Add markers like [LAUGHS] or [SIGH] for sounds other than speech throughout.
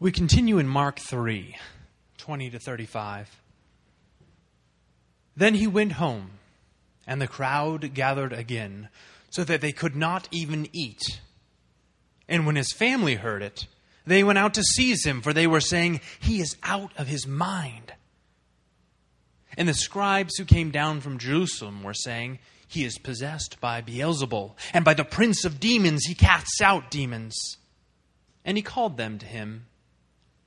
We continue in Mark 3 20 to 35. Then he went home, and the crowd gathered again, so that they could not even eat. And when his family heard it, they went out to seize him, for they were saying, He is out of his mind. And the scribes who came down from Jerusalem were saying, He is possessed by Beelzebul, and by the prince of demons he casts out demons. And he called them to him,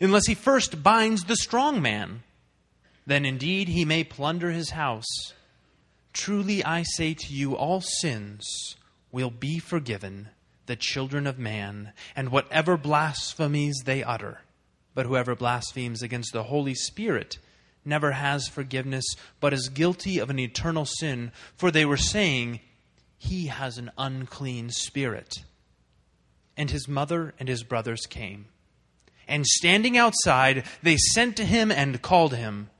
unless he first binds the strong man. Then indeed he may plunder his house. Truly I say to you, all sins will be forgiven the children of man, and whatever blasphemies they utter. But whoever blasphemes against the Holy Spirit never has forgiveness, but is guilty of an eternal sin, for they were saying, He has an unclean spirit. And his mother and his brothers came. And standing outside, they sent to him and called him.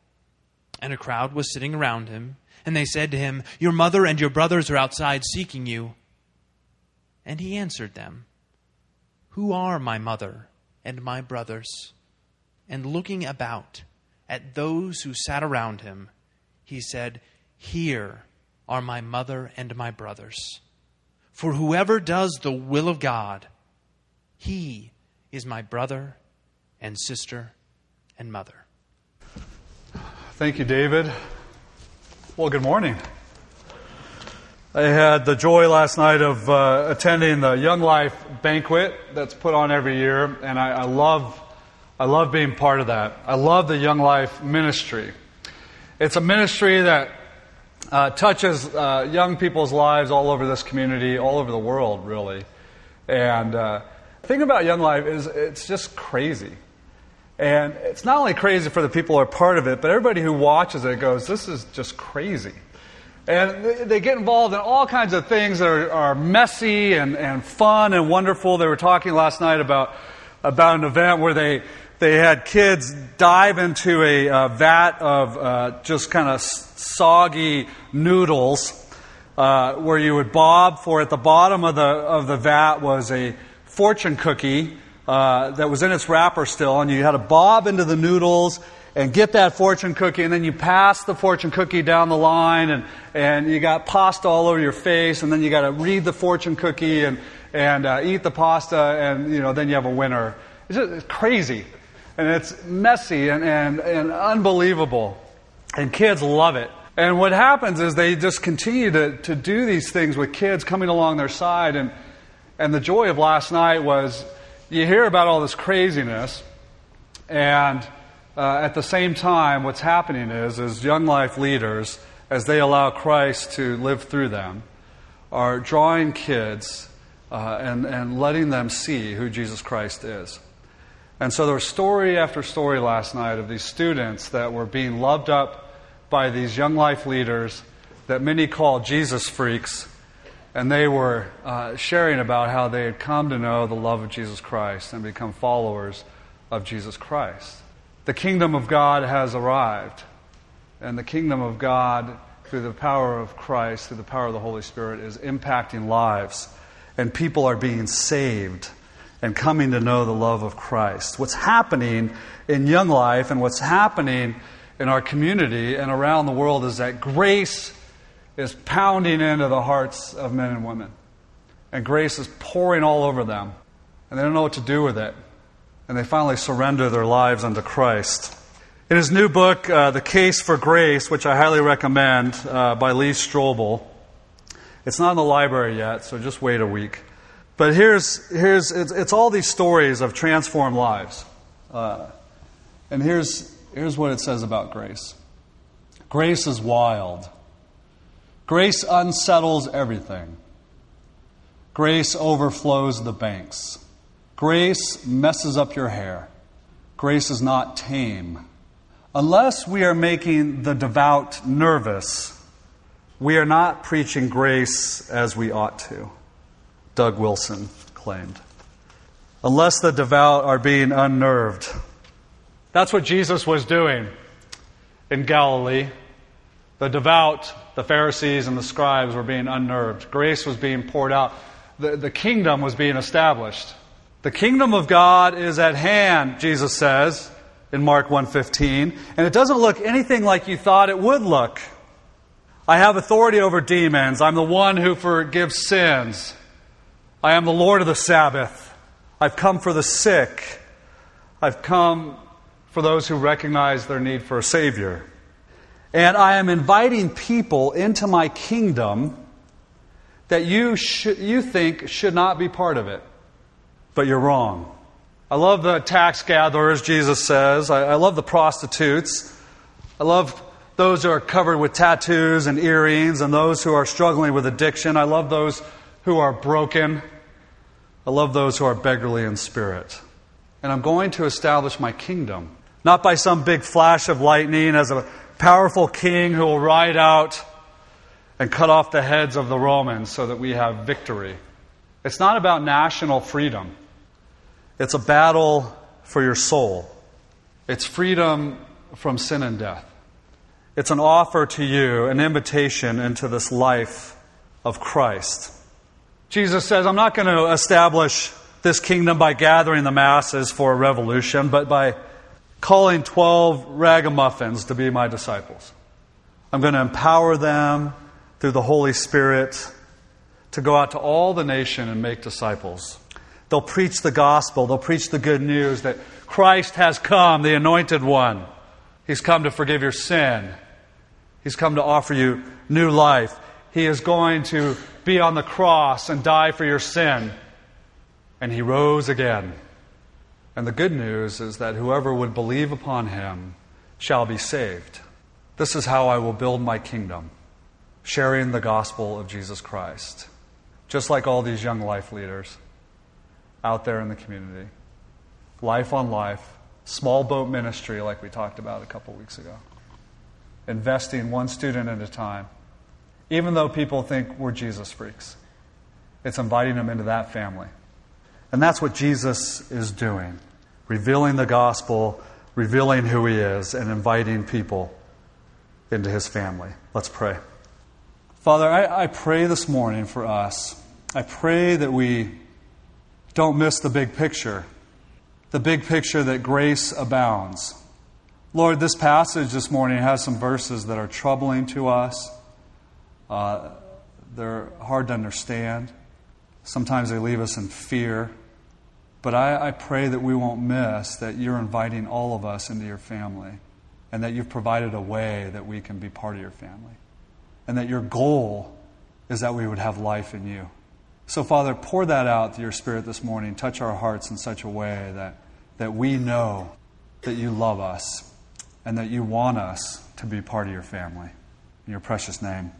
And a crowd was sitting around him. And they said to him, Your mother and your brothers are outside seeking you. And he answered them, Who are my mother and my brothers? And looking about at those who sat around him, he said, Here are my mother and my brothers. For whoever does the will of God, he is my brother and sister and mother. Thank you, David. Well, good morning. I had the joy last night of uh, attending the Young Life banquet that's put on every year, and I, I, love, I love being part of that. I love the Young Life ministry. It's a ministry that uh, touches uh, young people's lives all over this community, all over the world, really. And uh, the thing about Young Life is it's just crazy. And it's not only crazy for the people who are part of it, but everybody who watches it goes, this is just crazy. And they get involved in all kinds of things that are, are messy and, and fun and wonderful. They were talking last night about, about an event where they, they had kids dive into a vat of uh, just kind of soggy noodles uh, where you would bob for at the bottom of the, of the vat was a fortune cookie uh, that was in its wrapper still, and you had to bob into the noodles and get that fortune cookie, and then you pass the fortune cookie down the line, and, and you got pasta all over your face, and then you got to read the fortune cookie and, and uh, eat the pasta, and you know, then you have a winner. It's, just, it's crazy, and it's messy and, and, and unbelievable, and kids love it. And what happens is they just continue to, to do these things with kids coming along their side, and, and the joy of last night was you hear about all this craziness, and uh, at the same time, what's happening is, is young life leaders, as they allow Christ to live through them, are drawing kids uh, and, and letting them see who Jesus Christ is. And so there was story after story last night of these students that were being loved up by these young life leaders that many call Jesus freaks. And they were uh, sharing about how they had come to know the love of Jesus Christ and become followers of Jesus Christ the kingdom of God has arrived. And the kingdom of God, through the power of Christ, through the power of the Holy Spirit, is impacting lives. And people are being saved and coming to know the love of Christ. What's happening in Young Life and what's happening in our community and around the world is that grace is pounding into the hearts of men and women. And grace is pouring all over them. And they don't know what to do with it and they finally surrender their lives unto Christ. In his new book, uh, The Case for Grace, which I highly recommend uh, by Lee Strobel, it's not in the library yet, so just wait a week. But here's, here's it's, it's all these stories of transformed lives. Uh, and here's, here's what it says about grace grace is wild, grace unsettles everything, grace overflows the banks. Grace messes up your hair. Grace is not tame. Unless we are making the devout nervous, we are not preaching grace as we ought to, Doug Wilson claimed. Unless the devout are being unnerved. That's what Jesus was doing in Galilee. The devout, the Pharisees, and the scribes were being unnerved. Grace was being poured out. The, the kingdom was being established. The kingdom of God is at hand, Jesus says in Mark 1:15, and it doesn't look anything like you thought it would look. I have authority over demons. I'm the one who forgives sins. I am the Lord of the Sabbath. I've come for the sick. I've come for those who recognize their need for a Savior. And I am inviting people into my kingdom that you, sh- you think should not be part of it. But you're wrong. I love the tax gatherers, Jesus says. I, I love the prostitutes. I love those who are covered with tattoos and earrings and those who are struggling with addiction. I love those who are broken. I love those who are beggarly in spirit. And I'm going to establish my kingdom, not by some big flash of lightning as a powerful king who will ride out and cut off the heads of the Romans so that we have victory. It's not about national freedom. It's a battle for your soul. It's freedom from sin and death. It's an offer to you, an invitation into this life of Christ. Jesus says, I'm not going to establish this kingdom by gathering the masses for a revolution, but by calling 12 ragamuffins to be my disciples. I'm going to empower them through the Holy Spirit to go out to all the nation and make disciples. They'll preach the gospel. They'll preach the good news that Christ has come, the anointed one. He's come to forgive your sin. He's come to offer you new life. He is going to be on the cross and die for your sin. And he rose again. And the good news is that whoever would believe upon him shall be saved. This is how I will build my kingdom, sharing the gospel of Jesus Christ. Just like all these young life leaders out there in the community. Life on life, small boat ministry, like we talked about a couple weeks ago. Investing one student at a time. Even though people think we're Jesus freaks, it's inviting them into that family. And that's what Jesus is doing revealing the gospel, revealing who he is, and inviting people into his family. Let's pray. Father, I, I pray this morning for us. I pray that we don't miss the big picture, the big picture that grace abounds. Lord, this passage this morning has some verses that are troubling to us. Uh, they're hard to understand. Sometimes they leave us in fear. But I, I pray that we won't miss that you're inviting all of us into your family and that you've provided a way that we can be part of your family. And that your goal is that we would have life in you. So, Father, pour that out to your Spirit this morning. Touch our hearts in such a way that, that we know that you love us and that you want us to be part of your family. In your precious name,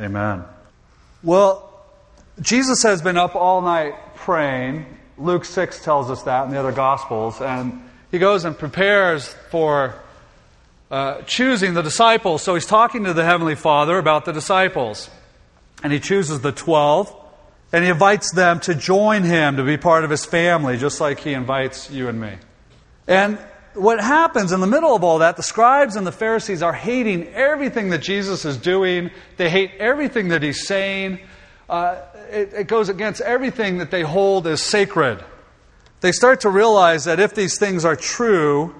amen. Well, Jesus has been up all night praying. Luke 6 tells us that in the other Gospels. And he goes and prepares for uh, choosing the disciples. So he's talking to the Heavenly Father about the disciples. And he chooses the 12. And he invites them to join him to be part of his family, just like he invites you and me. And what happens in the middle of all that, the scribes and the Pharisees are hating everything that Jesus is doing. They hate everything that he's saying. Uh, it, it goes against everything that they hold as sacred. They start to realize that if these things are true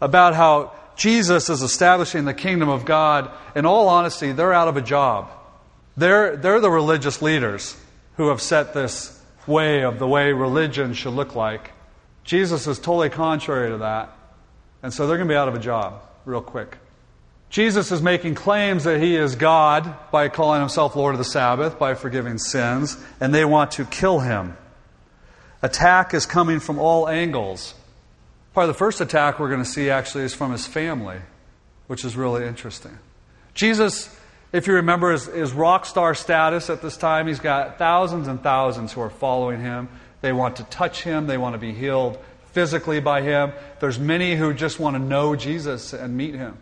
about how Jesus is establishing the kingdom of God, in all honesty, they're out of a job. They're, they're the religious leaders who have set this way of the way religion should look like. Jesus is totally contrary to that. And so they're going to be out of a job real quick. Jesus is making claims that he is God by calling himself Lord of the Sabbath, by forgiving sins, and they want to kill him. Attack is coming from all angles. Part of the first attack we're going to see actually is from his family, which is really interesting. Jesus if you remember his, his rock star status at this time, he's got thousands and thousands who are following him. They want to touch him, they want to be healed physically by him. There's many who just want to know Jesus and meet him,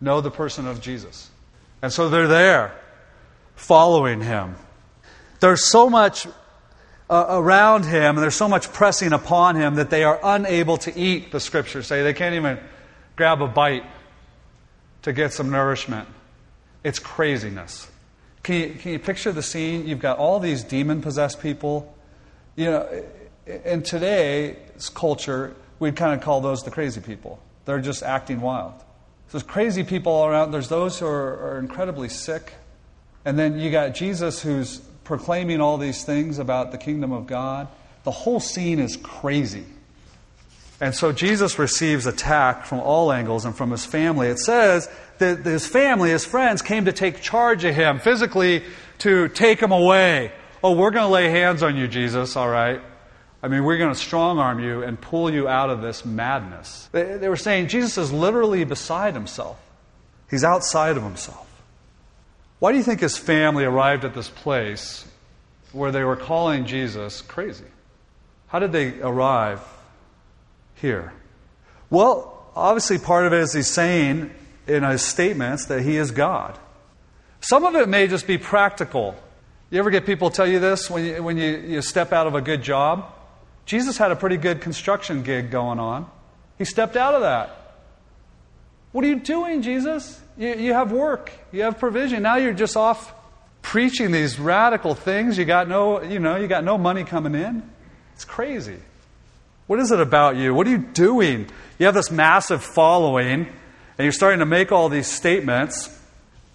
know the person of Jesus. And so they're there following him. There's so much uh, around him, and there's so much pressing upon him that they are unable to eat, the scriptures say. They can't even grab a bite to get some nourishment. It's craziness. Can you, can you picture the scene? You've got all these demon possessed people. You know, in today's culture, we'd kind of call those the crazy people. They're just acting wild. There's crazy people all around. There's those who are, are incredibly sick. And then you got Jesus who's proclaiming all these things about the kingdom of God. The whole scene is crazy. And so Jesus receives attack from all angles and from his family. It says that his family, his friends, came to take charge of him, physically to take him away. Oh, we're going to lay hands on you, Jesus, all right? I mean, we're going to strong arm you and pull you out of this madness. They, they were saying Jesus is literally beside himself, he's outside of himself. Why do you think his family arrived at this place where they were calling Jesus crazy? How did they arrive here? Well, obviously, part of it is he's saying in his statements that he is God. Some of it may just be practical. You ever get people tell you this when you, when you, you step out of a good job? Jesus had a pretty good construction gig going on. He stepped out of that. What are you doing, Jesus? You, you have work, you have provision. Now you're just off preaching these radical things. You got no, you know, you got no money coming in. It's crazy. What is it about you? What are you doing? You have this massive following, and you're starting to make all these statements.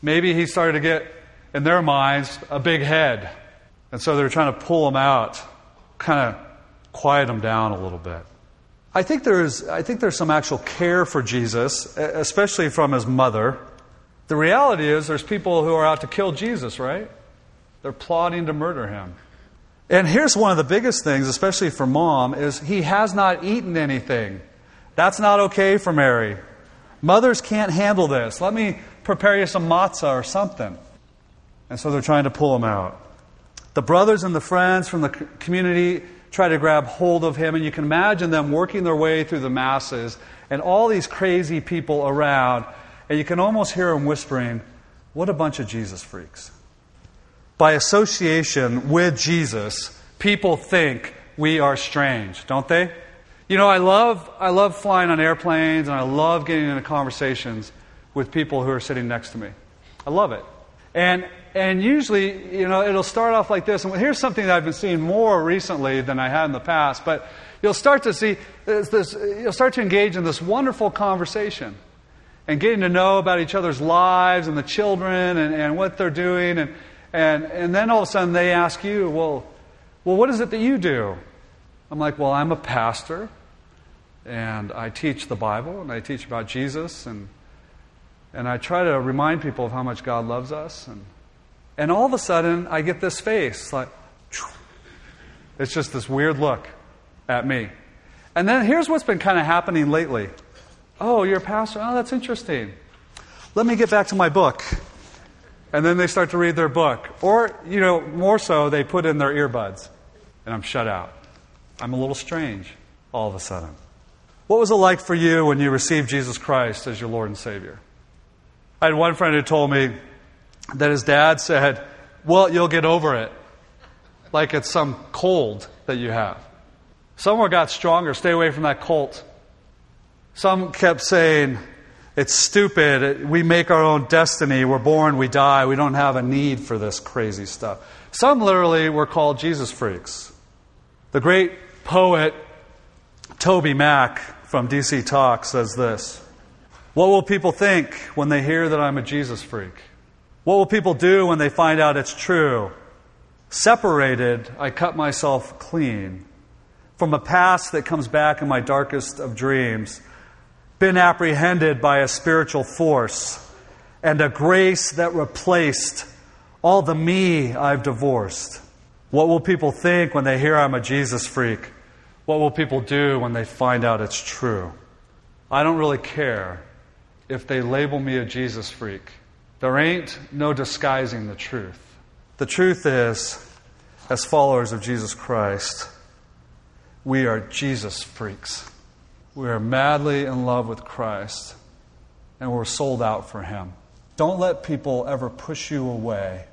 Maybe he started to get, in their minds, a big head. And so they're trying to pull him out, kind of quiet him down a little bit. I think, there's, I think there's some actual care for Jesus, especially from his mother. The reality is, there's people who are out to kill Jesus, right? They're plotting to murder him. And here's one of the biggest things, especially for mom, is he has not eaten anything. That's not okay for Mary. Mothers can't handle this. Let me prepare you some matzah or something. And so they're trying to pull him out. The brothers and the friends from the community try to grab hold of him, and you can imagine them working their way through the masses and all these crazy people around, and you can almost hear them whispering, What a bunch of Jesus freaks by association with Jesus, people think we are strange, don't they? You know, I love, I love flying on airplanes and I love getting into conversations with people who are sitting next to me. I love it. And, and usually, you know, it'll start off like this. And here's something that I've been seeing more recently than I had in the past. But you'll start to see this, you'll start to engage in this wonderful conversation and getting to know about each other's lives and the children and, and what they're doing. And, and, and then all of a sudden they ask you, well, well, what is it that you do? I'm like, well, I'm a pastor, and I teach the Bible, and I teach about Jesus, and, and I try to remind people of how much God loves us. And, and all of a sudden, I get this face, like, [SNIFFS] it's just this weird look at me. And then here's what's been kind of happening lately. Oh, you're a pastor? Oh, that's interesting. Let me get back to my book and then they start to read their book. Or, you know, more so, they put in their earbuds, and I'm shut out. I'm a little strange all of a sudden. What was it like for you when you received Jesus Christ as your Lord and Savior? I had one friend who told me that his dad said, Well, you'll get over it. Like it's some cold that you have. Some got stronger. Stay away from that cult. Some kept saying, it's stupid. We make our own destiny. We're born, we die. We don't have a need for this crazy stuff. Some literally were called Jesus freaks. The great poet TobyMac from DC Talk says this What will people think when they hear that I'm a Jesus freak? What will people do when they find out it's true? Separated, I cut myself clean from a past that comes back in my darkest of dreams been apprehended by a spiritual force and a grace that replaced all the me I've divorced. What will people think when they hear I'm a Jesus freak? What will people do when they find out it's true? I don't really care if they label me a Jesus freak. There ain't no disguising the truth. The truth is, as followers of Jesus Christ, we are Jesus freaks. We are madly in love with Christ, and we're sold out for Him. Don't let people ever push you away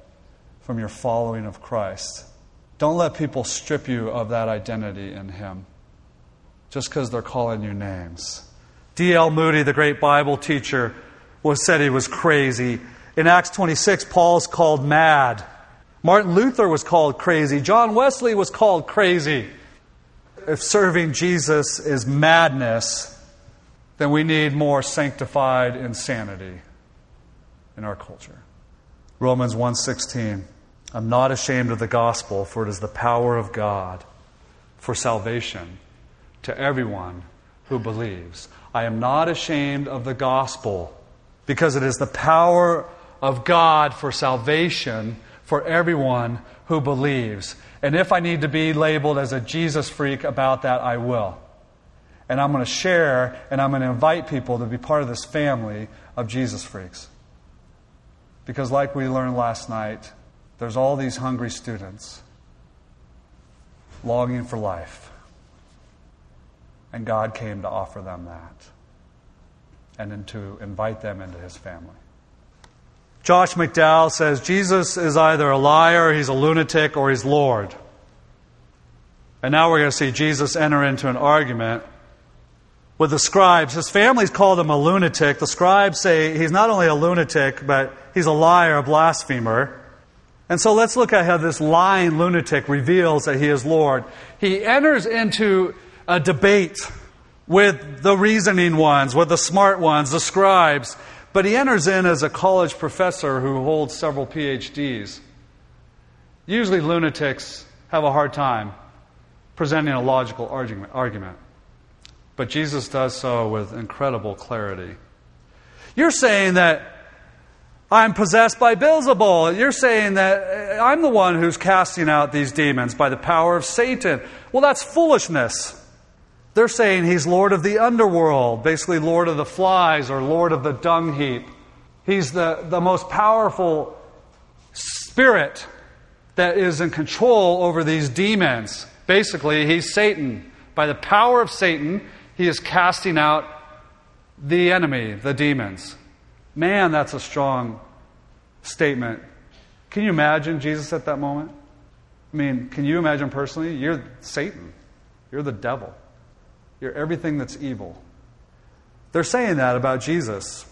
from your following of Christ. Don't let people strip you of that identity in Him just because they're calling you names. D.L. Moody, the great Bible teacher, was said he was crazy. In Acts 26, Paul's called mad. Martin Luther was called crazy. John Wesley was called crazy. If serving Jesus is madness, then we need more sanctified insanity in our culture. Romans 1:16 I'm not ashamed of the gospel for it is the power of God for salvation to everyone who believes. I am not ashamed of the gospel because it is the power of God for salvation for everyone who believes. And if I need to be labeled as a Jesus freak about that, I will. And I'm going to share and I'm going to invite people to be part of this family of Jesus freaks. Because, like we learned last night, there's all these hungry students longing for life. And God came to offer them that and to invite them into his family. Josh McDowell says Jesus is either a liar, he's a lunatic, or he's Lord. And now we're going to see Jesus enter into an argument with the scribes. His family's called him a lunatic. The scribes say he's not only a lunatic, but he's a liar, a blasphemer. And so let's look at how this lying lunatic reveals that he is Lord. He enters into a debate with the reasoning ones, with the smart ones, the scribes. But he enters in as a college professor who holds several PhDs. Usually, lunatics have a hard time presenting a logical argument. But Jesus does so with incredible clarity. You're saying that I'm possessed by Beelzebul. You're saying that eh, I'm the one who's casting out these demons by the power of Satan. Well, that's foolishness. They're saying he's Lord of the underworld, basically Lord of the flies or Lord of the dung heap. He's the, the most powerful spirit that is in control over these demons. Basically, he's Satan. By the power of Satan, he is casting out the enemy, the demons. Man, that's a strong statement. Can you imagine Jesus at that moment? I mean, can you imagine personally? You're Satan, you're the devil. You're everything that's evil. They're saying that about Jesus.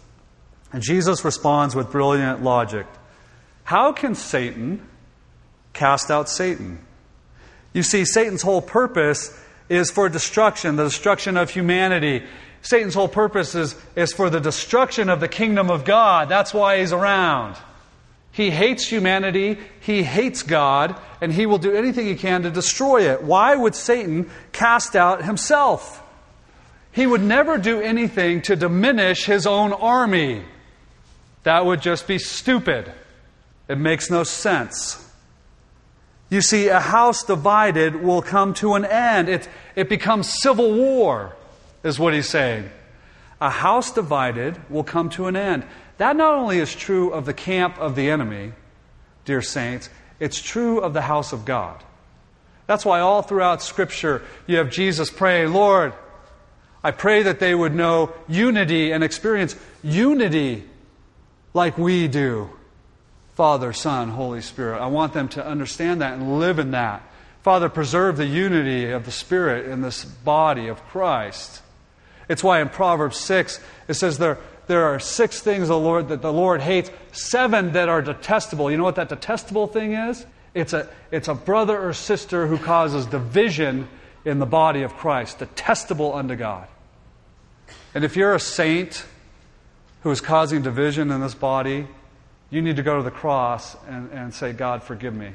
And Jesus responds with brilliant logic. How can Satan cast out Satan? You see, Satan's whole purpose is for destruction, the destruction of humanity. Satan's whole purpose is, is for the destruction of the kingdom of God. That's why he's around. He hates humanity, he hates God, and he will do anything he can to destroy it. Why would Satan cast out himself? He would never do anything to diminish his own army. That would just be stupid. It makes no sense. You see, a house divided will come to an end. It, it becomes civil war, is what he's saying. A house divided will come to an end. That not only is true of the camp of the enemy, dear saints, it's true of the house of God. That's why all throughout Scripture you have Jesus praying, Lord, I pray that they would know unity and experience unity like we do. Father, Son, Holy Spirit. I want them to understand that and live in that. Father, preserve the unity of the Spirit in this body of Christ. It's why in Proverbs 6 it says there, there are six things the Lord, that the Lord hates, seven that are detestable. You know what that detestable thing is? It's a, it's a brother or sister who causes division in the body of Christ, detestable unto God. And if you're a saint who is causing division in this body, you need to go to the cross and, and say, God, forgive me.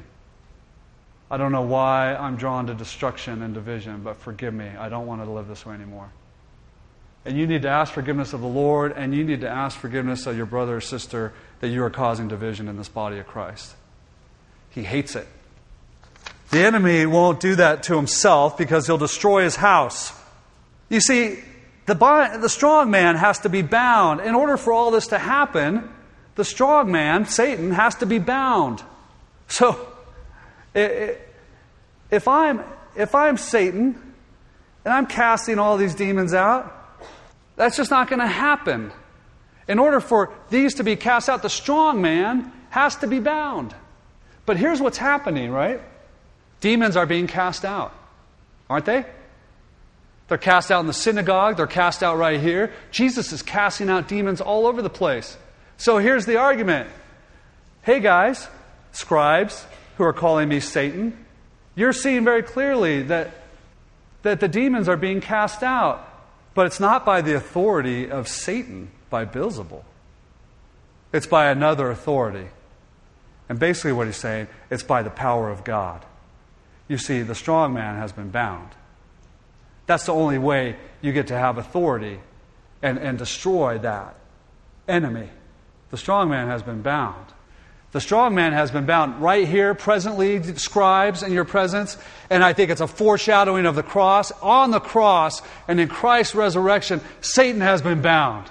I don't know why I'm drawn to destruction and division, but forgive me. I don't want to live this way anymore. And you need to ask forgiveness of the Lord, and you need to ask forgiveness of your brother or sister that you are causing division in this body of Christ. He hates it. The enemy won't do that to himself because he'll destroy his house. You see, the, the strong man has to be bound. In order for all this to happen, the strong man, Satan, has to be bound. So, if I'm, if I'm Satan, and I'm casting all these demons out. That's just not going to happen. In order for these to be cast out, the strong man has to be bound. But here's what's happening, right? Demons are being cast out, aren't they? They're cast out in the synagogue, they're cast out right here. Jesus is casting out demons all over the place. So here's the argument Hey guys, scribes who are calling me Satan, you're seeing very clearly that, that the demons are being cast out, but it's not by the authority of Satan, by Beelzebul. It's by another authority. And basically, what he's saying, it's by the power of God. You see, the strong man has been bound. That's the only way you get to have authority and, and destroy that enemy. The strong man has been bound. The strong man has been bound right here, presently, scribes in your presence. And I think it's a foreshadowing of the cross. On the cross and in Christ's resurrection, Satan has been bound.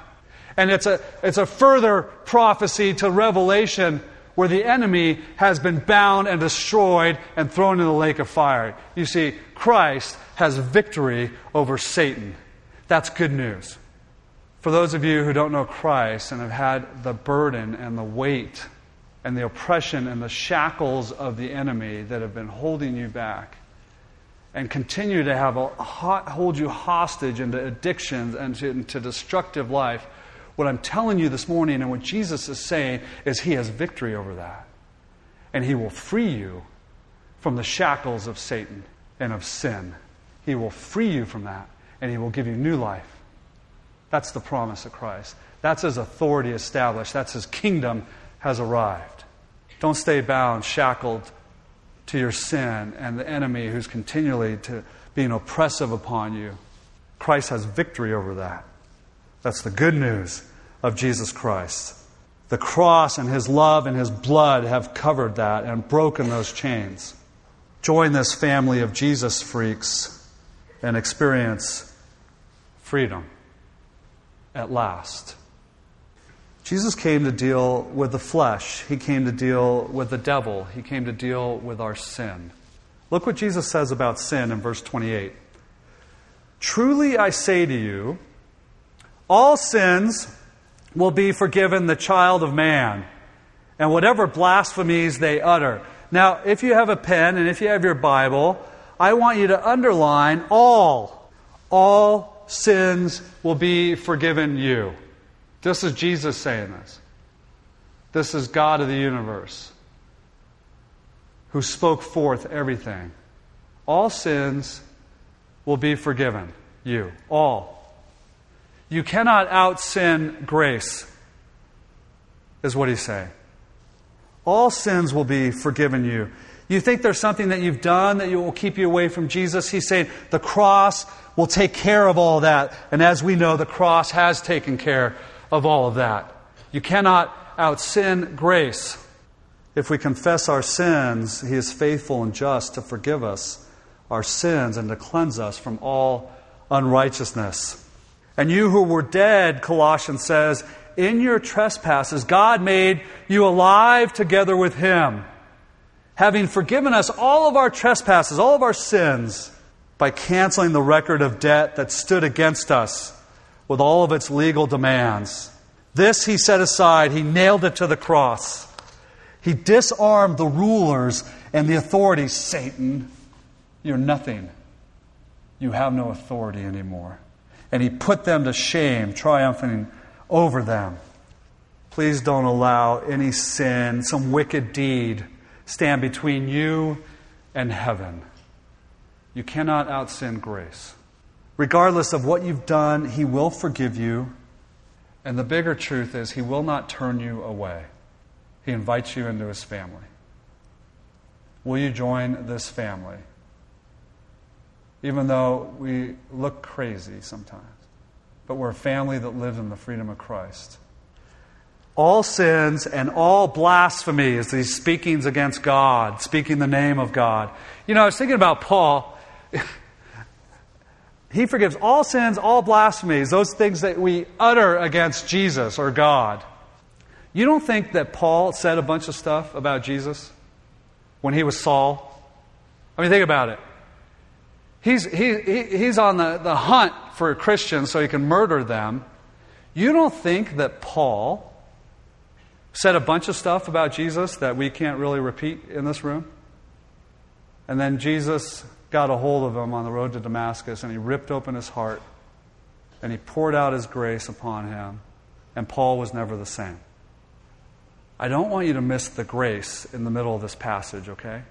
And it's a, it's a further prophecy to Revelation where the enemy has been bound and destroyed and thrown in the lake of fire. You see, Christ has victory over Satan. That's good news. For those of you who don't know Christ and have had the burden and the weight and the oppression and the shackles of the enemy that have been holding you back and continue to have a, hold you hostage into addictions and to, into destructive life, what I'm telling you this morning and what Jesus is saying is He has victory over that. And He will free you from the shackles of Satan and of sin. He will free you from that, and He will give you new life. That's the promise of Christ. That's His authority established, that's His kingdom has arrived. Don't stay bound, shackled to your sin and the enemy who's continually to being oppressive upon you. Christ has victory over that. That's the good news of Jesus Christ. The cross and his love and his blood have covered that and broken those chains. Join this family of Jesus freaks and experience freedom at last. Jesus came to deal with the flesh. He came to deal with the devil. He came to deal with our sin. Look what Jesus says about sin in verse 28. Truly I say to you, all sins will be forgiven the child of man, and whatever blasphemies they utter. Now, if you have a pen and if you have your Bible, I want you to underline all. All sins will be forgiven you. This is Jesus saying this. This is God of the universe who spoke forth everything. All sins will be forgiven you. All. You cannot out sin grace, is what he's saying. All sins will be forgiven you. You think there's something that you've done that will keep you away from Jesus? He's saying the cross will take care of all that. And as we know, the cross has taken care of all of that. You cannot out sin grace. If we confess our sins, He is faithful and just to forgive us our sins and to cleanse us from all unrighteousness. And you who were dead, Colossians says, in your trespasses, God made you alive together with Him, having forgiven us all of our trespasses, all of our sins, by canceling the record of debt that stood against us with all of its legal demands. This he set aside, he nailed it to the cross. He disarmed the rulers and the authorities. Satan, you're nothing. You have no authority anymore. And he put them to shame, triumphing over them. Please don't allow any sin, some wicked deed, stand between you and heaven. You cannot out sin grace. Regardless of what you've done, He will forgive you. And the bigger truth is, He will not turn you away. He invites you into His family. Will you join this family? Even though we look crazy sometimes, but we're a family that lives in the freedom of Christ. All sins and all blasphemies, these speakings against God, speaking the name of God. You know, I was thinking about Paul. [LAUGHS] He forgives all sins, all blasphemies, those things that we utter against Jesus or God. You don't think that Paul said a bunch of stuff about Jesus when he was Saul? I mean, think about it. He's, he, he's on the, the hunt for Christians so he can murder them. You don't think that Paul said a bunch of stuff about Jesus that we can't really repeat in this room? And then Jesus got a hold of him on the road to Damascus and he ripped open his heart and he poured out his grace upon him. And Paul was never the same. I don't want you to miss the grace in the middle of this passage, okay?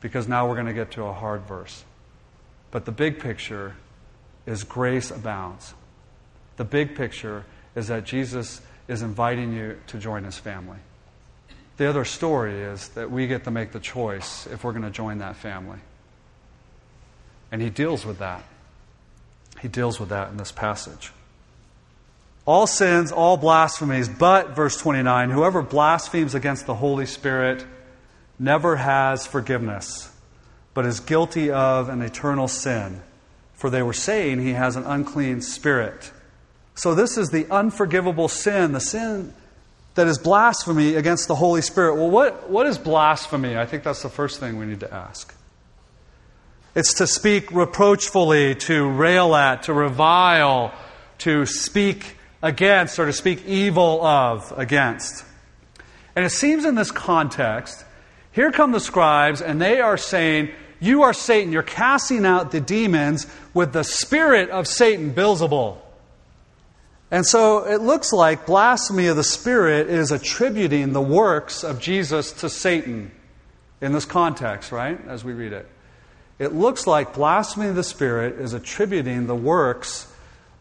Because now we're going to get to a hard verse. But the big picture is grace abounds. The big picture is that Jesus is inviting you to join his family. The other story is that we get to make the choice if we're going to join that family. And he deals with that. He deals with that in this passage. All sins, all blasphemies, but, verse 29, whoever blasphemes against the Holy Spirit never has forgiveness, but is guilty of an eternal sin. For they were saying he has an unclean spirit. So, this is the unforgivable sin, the sin that is blasphemy against the Holy Spirit. Well, what, what is blasphemy? I think that's the first thing we need to ask. It's to speak reproachfully, to rail at, to revile, to speak against, or to speak evil of against. And it seems in this context, here come the scribes, and they are saying, You are Satan. You're casting out the demons with the spirit of Satan, Beelzebul. And so it looks like blasphemy of the Spirit is attributing the works of Jesus to Satan in this context, right? As we read it. It looks like blasphemy of the Spirit is attributing the works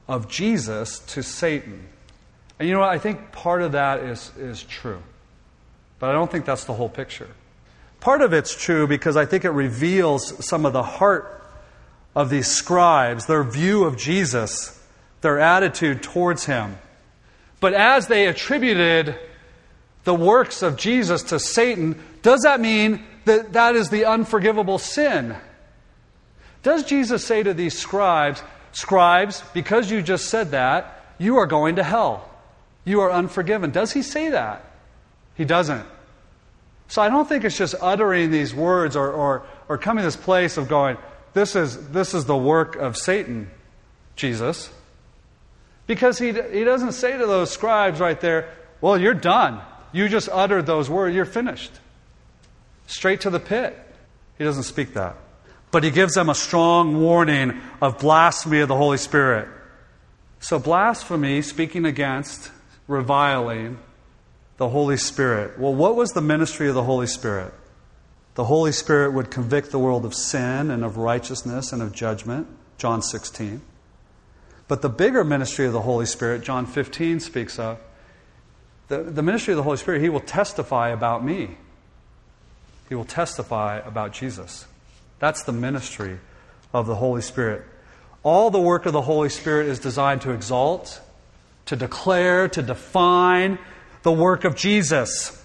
of Jesus to Satan. And you know what? I think part of that is, is true. But I don't think that's the whole picture. Part of it's true because I think it reveals some of the heart of these scribes, their view of Jesus, their attitude towards him. But as they attributed the works of Jesus to Satan, does that mean that that is the unforgivable sin? Does Jesus say to these scribes, Scribes, because you just said that, you are going to hell. You are unforgiven. Does he say that? He doesn't. So I don't think it's just uttering these words or, or, or coming to this place of going, this is, this is the work of Satan, Jesus. Because he, he doesn't say to those scribes right there, well, you're done. You just uttered those words, you're finished. Straight to the pit. He doesn't speak that. But he gives them a strong warning of blasphemy of the Holy Spirit. So, blasphemy, speaking against, reviling the Holy Spirit. Well, what was the ministry of the Holy Spirit? The Holy Spirit would convict the world of sin and of righteousness and of judgment, John 16. But the bigger ministry of the Holy Spirit, John 15 speaks of, the, the ministry of the Holy Spirit, He will testify about me. He will testify about Jesus. That's the ministry of the Holy Spirit. All the work of the Holy Spirit is designed to exalt, to declare, to define the work of Jesus.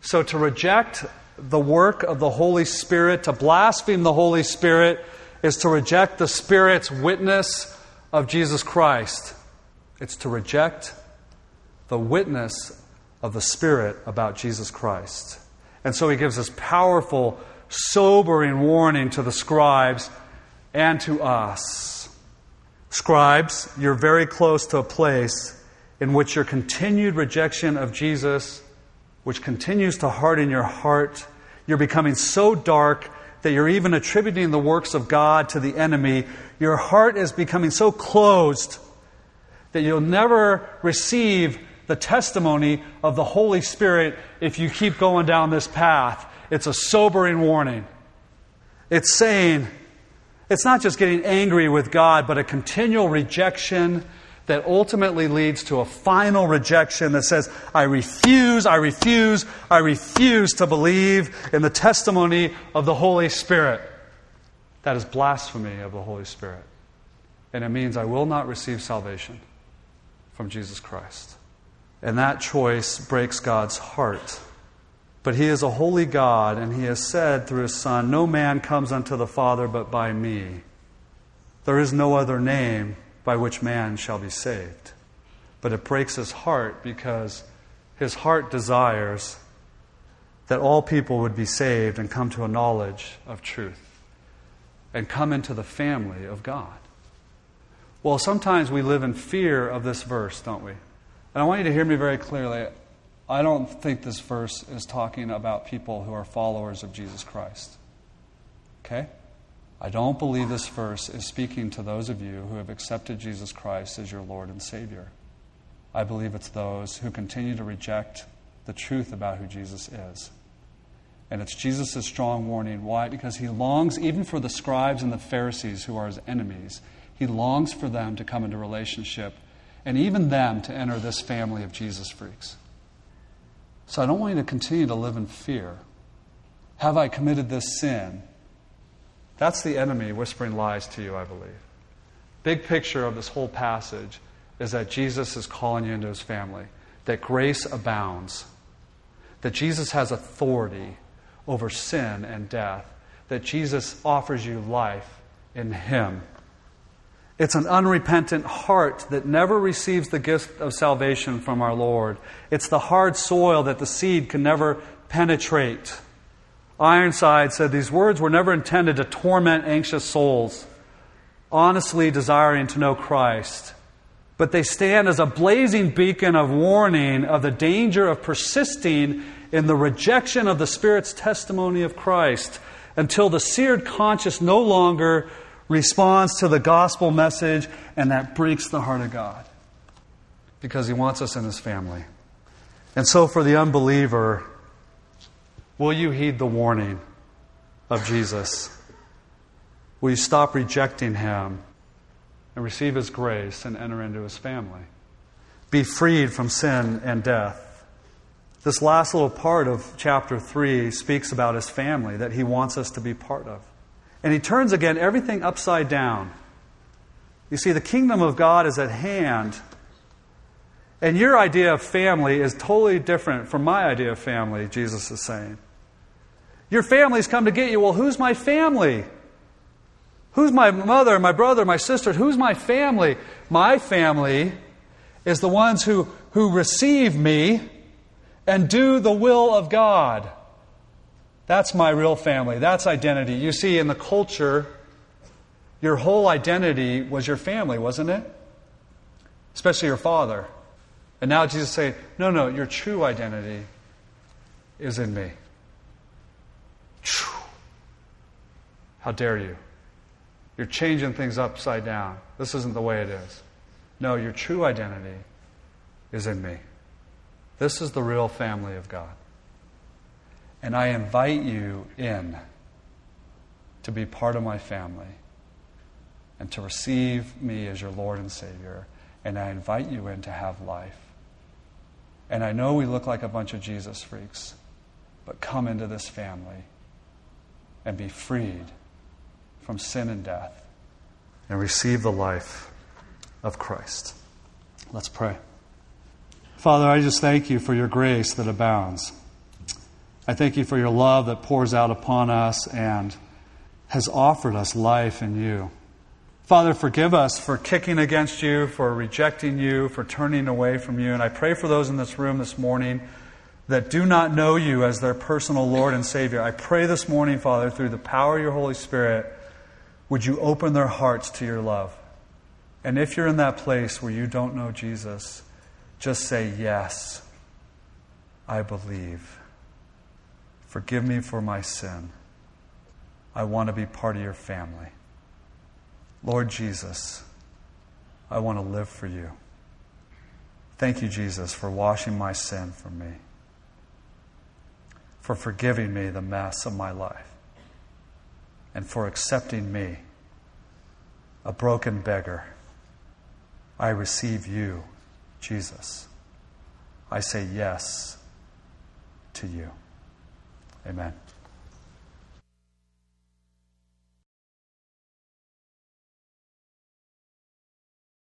So to reject the work of the Holy Spirit, to blaspheme the Holy Spirit, is to reject the Spirit's witness of Jesus Christ. It's to reject the witness of the Spirit about Jesus Christ. And so he gives us powerful sobering warning to the scribes and to us. Scribes, you're very close to a place in which your continued rejection of Jesus, which continues to harden your heart, you're becoming so dark that you're even attributing the works of God to the enemy. Your heart is becoming so closed that you'll never receive the testimony of the Holy Spirit if you keep going down this path. It's a sobering warning. It's saying, it's not just getting angry with God, but a continual rejection that ultimately leads to a final rejection that says, I refuse, I refuse, I refuse to believe in the testimony of the Holy Spirit. That is blasphemy of the Holy Spirit. And it means I will not receive salvation from Jesus Christ. And that choice breaks God's heart. But he is a holy God, and he has said through his Son, No man comes unto the Father but by me. There is no other name by which man shall be saved. But it breaks his heart because his heart desires that all people would be saved and come to a knowledge of truth. and come into the family of God. Well, sometimes we live in fear of this verse, don't we? And I want you to hear me very clearly. I don't think this verse is talking about people who are followers of Jesus Christ. Okay? I don't believe this verse is speaking to those of you who have accepted Jesus Christ as your Lord and Savior. I believe it's those who continue to reject the truth about who Jesus is. And it's Jesus' strong warning. Why? Because he longs, even for the scribes and the Pharisees who are his enemies, he longs for them to come into relationship and even them to enter this family of Jesus freaks. So I don't want you to continue to live in fear. Have I committed this sin? That's the enemy whispering lies to you, I believe. Big picture of this whole passage is that Jesus is calling you into his family, that grace abounds, that Jesus has authority over sin and death, that Jesus offers you life in him. It's an unrepentant heart that never receives the gift of salvation from our Lord. It's the hard soil that the seed can never penetrate. Ironside said these words were never intended to torment anxious souls, honestly desiring to know Christ, but they stand as a blazing beacon of warning of the danger of persisting in the rejection of the Spirit's testimony of Christ until the seared conscience no longer responds to the gospel message, and that breaks the heart of God because He wants us in His family. And so, for the unbeliever, Will you heed the warning of Jesus? Will you stop rejecting him and receive his grace and enter into his family? Be freed from sin and death. This last little part of chapter 3 speaks about his family that he wants us to be part of. And he turns again everything upside down. You see, the kingdom of God is at hand. And your idea of family is totally different from my idea of family, Jesus is saying. Your family's come to get you. Well, who's my family? Who's my mother, my brother, my sister? Who's my family? My family is the ones who, who receive me and do the will of God. That's my real family. That's identity. You see, in the culture, your whole identity was your family, wasn't it? Especially your father. And now Jesus is saying, no, no, your true identity is in me. How dare you? You're changing things upside down. This isn't the way it is. No, your true identity is in me. This is the real family of God. And I invite you in to be part of my family and to receive me as your Lord and Savior. And I invite you in to have life. And I know we look like a bunch of Jesus freaks, but come into this family and be freed from sin and death and receive the life of Christ. Let's pray. Father, I just thank you for your grace that abounds. I thank you for your love that pours out upon us and has offered us life in you. Father, forgive us for kicking against you, for rejecting you, for turning away from you. And I pray for those in this room this morning that do not know you as their personal Lord and Savior. I pray this morning, Father, through the power of your Holy Spirit, would you open their hearts to your love? And if you're in that place where you don't know Jesus, just say, Yes, I believe. Forgive me for my sin. I want to be part of your family. Lord Jesus, I want to live for you. Thank you, Jesus, for washing my sin from me for forgiving me the mess of my life and for accepting me, a broken beggar. I receive you, Jesus. I say yes to you. Amen.